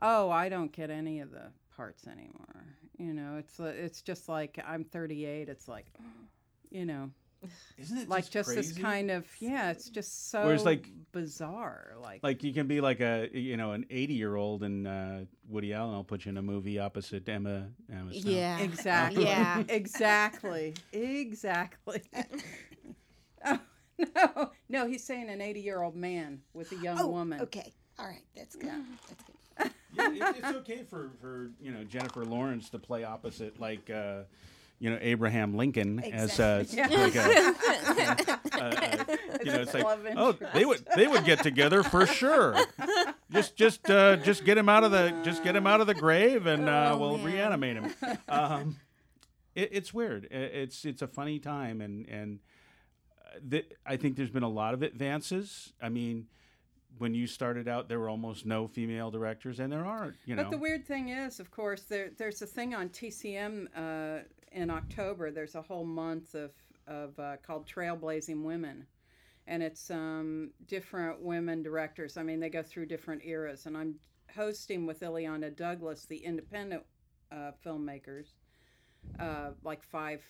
"Oh, I don't get any of the parts anymore." You know, it's it's just like I'm 38. It's like, you know, <sighs> Isn't it like just, this kind of yeah. It's just so Whereas, like- bizarre. Like, Like you can be like a you know an 80 year old and uh, Woody Allen I'll put you in a movie opposite Emma. Emma Stone. Yeah. Exactly. Yeah. <laughs> exactly. Exactly. <laughs> <laughs> no, no, he's saying an 80 year old man with a young Oh, woman. okay. All right. That's good. That's good. Yeah, it- it's okay for, for you know Jennifer Lawrence to play opposite like uh, you know Abraham Lincoln as uh, Exactly. like a, <laughs> uh, uh, you know it's like love oh they would they would get together for sure. Just just uh, just get him out of the just get him out of the grave and uh, Oh, we'll man. reanimate him. Um, it, it's weird. I- It's it's a funny time and and th- I think there's been a lot of advances. I mean. When you started out, there were almost no female directors, and there are, you know. But the weird thing is, of course, there there's a thing on TCM uh, in October. There's a whole month of of uh, called Trailblazing Women, and it's um, different women directors. I mean, they go through different eras, and I'm hosting with Illeana Douglas, the independent uh, filmmakers, uh, like five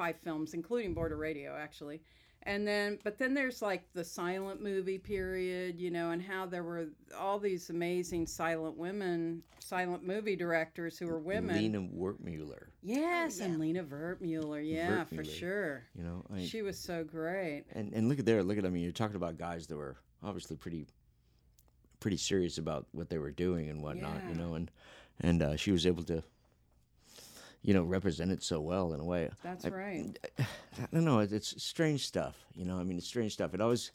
five films, including Border Radio, actually. And then, but then there's like the silent movie period, you know, and how there were all these amazing silent women, silent movie directors who were women. Lina Wertmuller. yes, Oh, and Lina Wertmuller, yeah, for sure. You know, I mean, She was so great. and and look at there, look at I mean, you're talking about guys that were obviously pretty, pretty serious about what they were doing and whatnot. You know, and and uh, she was able to, you know, represent it so well in a way. That's I- right. I don't know. It's strange stuff. You know, I mean, it's strange stuff. It always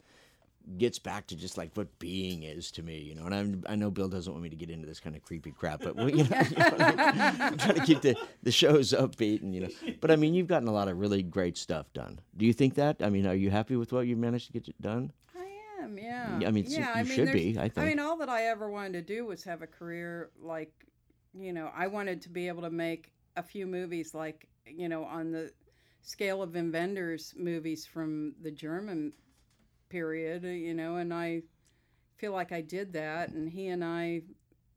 gets back to just like what being is to me. You know, and I'm, I know Bill doesn't want me to get into this kind of creepy crap, but well, you know, <laughs> you know I mean? I'm trying to keep the the shows upbeat and you know. But I mean, you've gotten a lot of really great stuff done. Do you think that? I mean, are you happy with what you managed to get done? I am, yeah. I mean, yeah, you I mean, should be, I think. I mean, all that I ever wanted to do was have a career like, you know, I wanted to be able to make a few movies like, you know, on the scale of Wim Wenders movies from the German period, uh, you know, and I feel like I did that, and he and I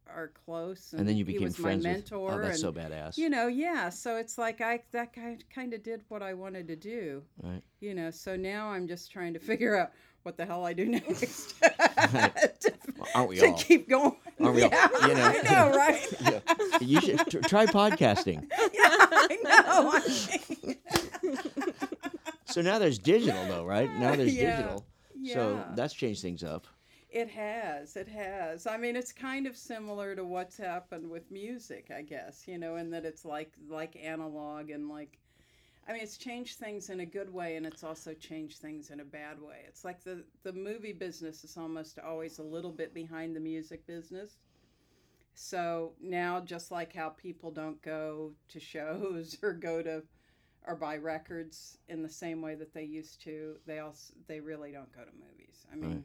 are close, and, And then you he became was friends my with. mentor, Oh, that's and so badass. you know, yeah. So it's like I that kind kind of did what I wanted to do right? you know so now i'm just trying to figure out what the hell i do <laughs> next <laughs> Well, aren't we to all? keep going Aren't we all? yeah, You know, i know right <laughs> Yeah. You should t- try podcasting. <laughs> yeah i know So now there's digital, though, right? Now there's Yeah. digital. So that's changed things up. it has it has i mean it's kind of similar to what's happened with music i guess you know in that it's like like analog and like I mean, it's changed things in a good way, and it's also changed things in a bad way. It's like the the movie business is almost always a little bit behind the music business. So now, just like how people don't go to shows <laughs> or go to or buy records in the same way that they used to, they also they really don't go to movies. I mean, Right.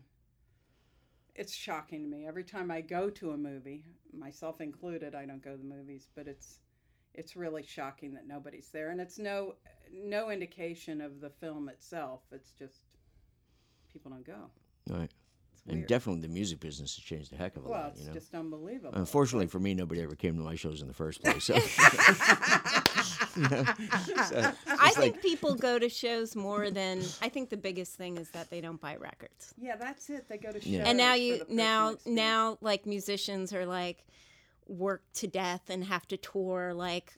it's shocking to me every time I go to a movie, myself included. I don't go to the movies, but it's it's really shocking that nobody's there, and it's no no indication of the film itself. It's just people don't go. Right. And definitely the music business has changed a heck of a well, lot. it's You know. just unbelievable. Unfortunately for me, nobody ever came to my shows in the first place. So, You <laughs> know, <laughs> so I it's think like, people go to shows more than I think the biggest thing is that they don't buy records. yeah, that's it. They go to shows. Yeah. and now you now experience. now like musicians are like work to death and have to tour like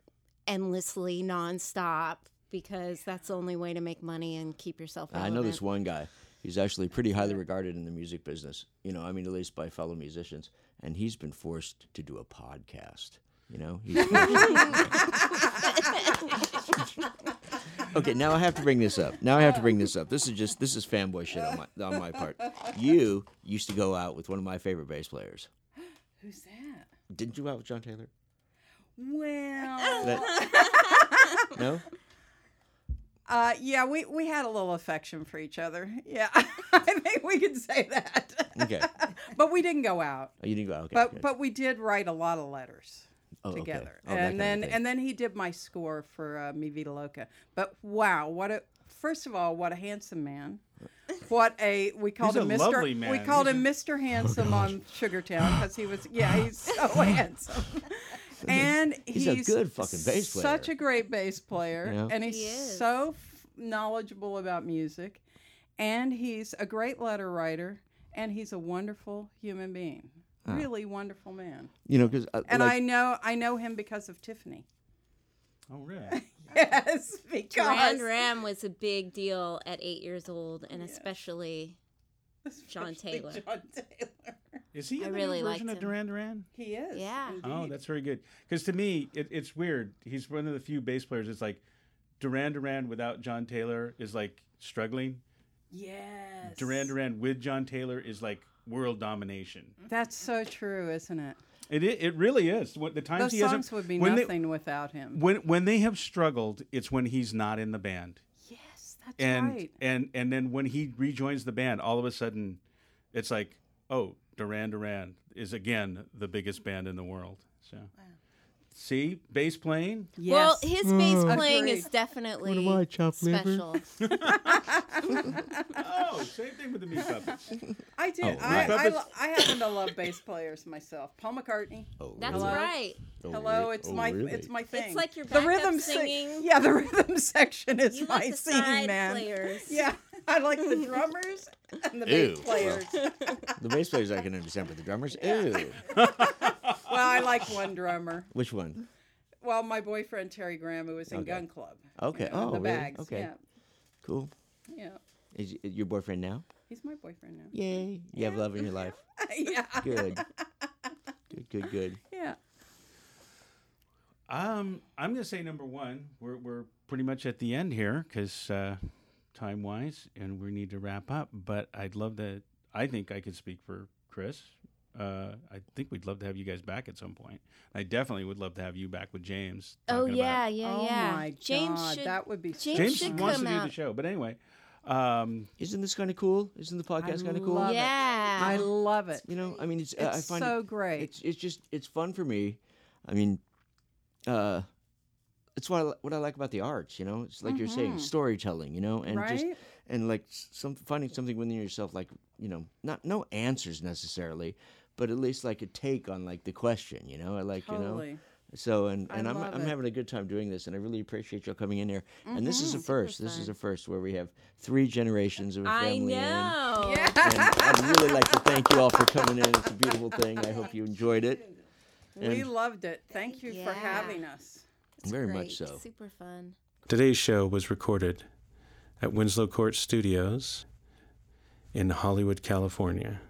endlessly nonstop because that's the only way to make money and keep yourself out. I know this one guy. He's actually pretty highly regarded in the music business. You know, I mean, at least by fellow musicians. And he's been forced to do a podcast. You know. He's <laughs> okay, now I have to bring this up. Now I have to bring this up. This is just this is fanboy shit on my on my part. You used to go out with one of my favorite bass players. Who's that? Didn't you out with John Taylor? Well, That- <laughs> no. Uh, yeah, we we had a little affection for each other. Yeah, <laughs> I think we could say that. Okay. <laughs> but we didn't go out. Oh, you didn't go. out. Okay. but good. but we did write a lot of letters Oh, okay. together, Oh, that kind of and then and then he did my score for uh, Mi Vida Loca. But wow, what a first of all, what a handsome man! what a we called He's him a Mr. lovely We called He's him a- Mr. Handsome on Sugartown because he was yeah he's so <laughs> handsome. And He's he's, a good fucking bass player. Such a great bass player, Yeah. and he's He so f- knowledgeable about music, and he's a great letter writer, and he's a wonderful human being. Ah. Really wonderful man. You know, because uh, And like, I know I know him because of Tiffany. <laughs> Oh, really? Yes, because Duran Ram was a big deal at eight years old, and especially John Taylor. John Taylor. Is he in the really new version of him. Duran Duran? He is. Yeah. Oh, that's very good. Because to me, it, it's weird. He's one of the few bass players. It's like Duran Duran without John Taylor is like struggling. yes. Duran Duran with John Taylor is like world domination. Mm-hmm. That's so true, isn't it? It i- it really is. What the times Those he songs would be when they- nothing without him. when when they have struggled, it's when he's not in the band. That's and right. and and then when he rejoins the band, all of a sudden, it's like, oh, Duran Duran is again the biggest band in the world. So, see, bass playing. Yes. Well, his bass Mm. playing is Agreed. definitely special. <laughs> <laughs> oh, same thing with the meat puppets. <laughs> I do. Oh, I, right. I, Puppets. lo- I happen to love bass players myself. Paul McCartney. oh, That's really? right. Oh, Hello, it's oh, my really? it's my thing. It's like your the rhythm sing- singing. Yeah, the rhythm section is You my like the scene, side man. players. Yeah, I like the drummers and the Ew. bass players. the bass players I can understand, but the drummers, ew. Well, I like one drummer. Which one? Well, my boyfriend Terry Graham, who was in Okay. Gun Club. Okay. you know, Oh, the really? bags. Okay. Yeah, Cool. yeah. Is your boyfriend now? He's my boyfriend now. Yay! You have love in your life. <laughs> yeah. Good. Good. Good. Good. Yeah. Um, I'm gonna say number one. We're we're pretty much at the end here because uh, time wise, and we need to wrap up. But I'd love to. I think I could speak for Chris. Uh, I think we'd love to have you guys back at some point. I definitely would love to have you back with James. Oh yeah, about- yeah, oh yeah. my James God, should. that would be so James James should wants to come do the show, but anyway, um, Isn't this kind of cool? Isn't the podcast kind of cool? it. yeah. I love it. You know, I mean, it's, uh, I It's find so it, great. It's it's just it's fun for me. I mean, uh, it's what I, what I like about the arts. You know, it's like you're saying storytelling. You know, and just Mm-hmm. And like some finding something within yourself, like you know, not no answers necessarily, but at least like a take on like the question. You know, I like you know. So and, I and I'm love I'm it. Mm-hmm. having a good time doing this, and I really appreciate y'all coming in here. And this is a first. This is fun. a first where we have three generations of a I family in. know. Yeah. And <laughs> I'd really like to thank you all for coming in. It's a beautiful thing. I hope you enjoyed it. We loved it. Thank you for having us. It's Very great. much so. Super fun. Today's show was recorded at Winslow Court Studios in Hollywood, California.